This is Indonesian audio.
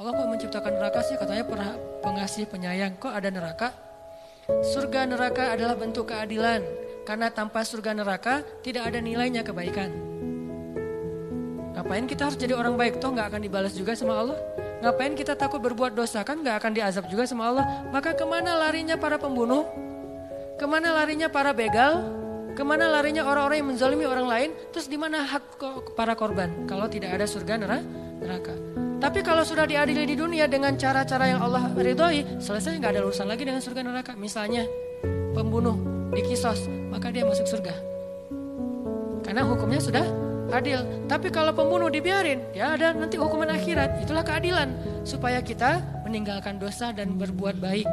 Allah kok menciptakan neraka sih? Katanya pengasih penyayang. Kok ada neraka? Surga neraka adalah bentuk keadilan. Karena tanpa surga neraka tidak ada nilainya kebaikan. Ngapain kita harus jadi orang baik? Toh nggak akan dibalas juga sama Allah. Ngapain kita takut berbuat dosa? Kan nggak akan diazab juga sama Allah. Maka ke mana larinya para pembunuh? Ke mana larinya para begal? Ke mana larinya orang-orang yang menzalimi orang lain? Terus di mana hak para korban? Kalau tidak ada surga neraka. Tapi kalau sudah diadili di dunia dengan cara-cara yang Allah ridhoi, selesai nggak ada urusan lagi dengan surga neraka. Misalnya pembunuh dikisos, maka dia masuk surga. Karena hukumnya sudah adil. Tapi kalau pembunuh dibiarin, ya ada nanti hukuman akhirat. Itulah keadilan supaya kita meninggalkan dosa dan berbuat baik.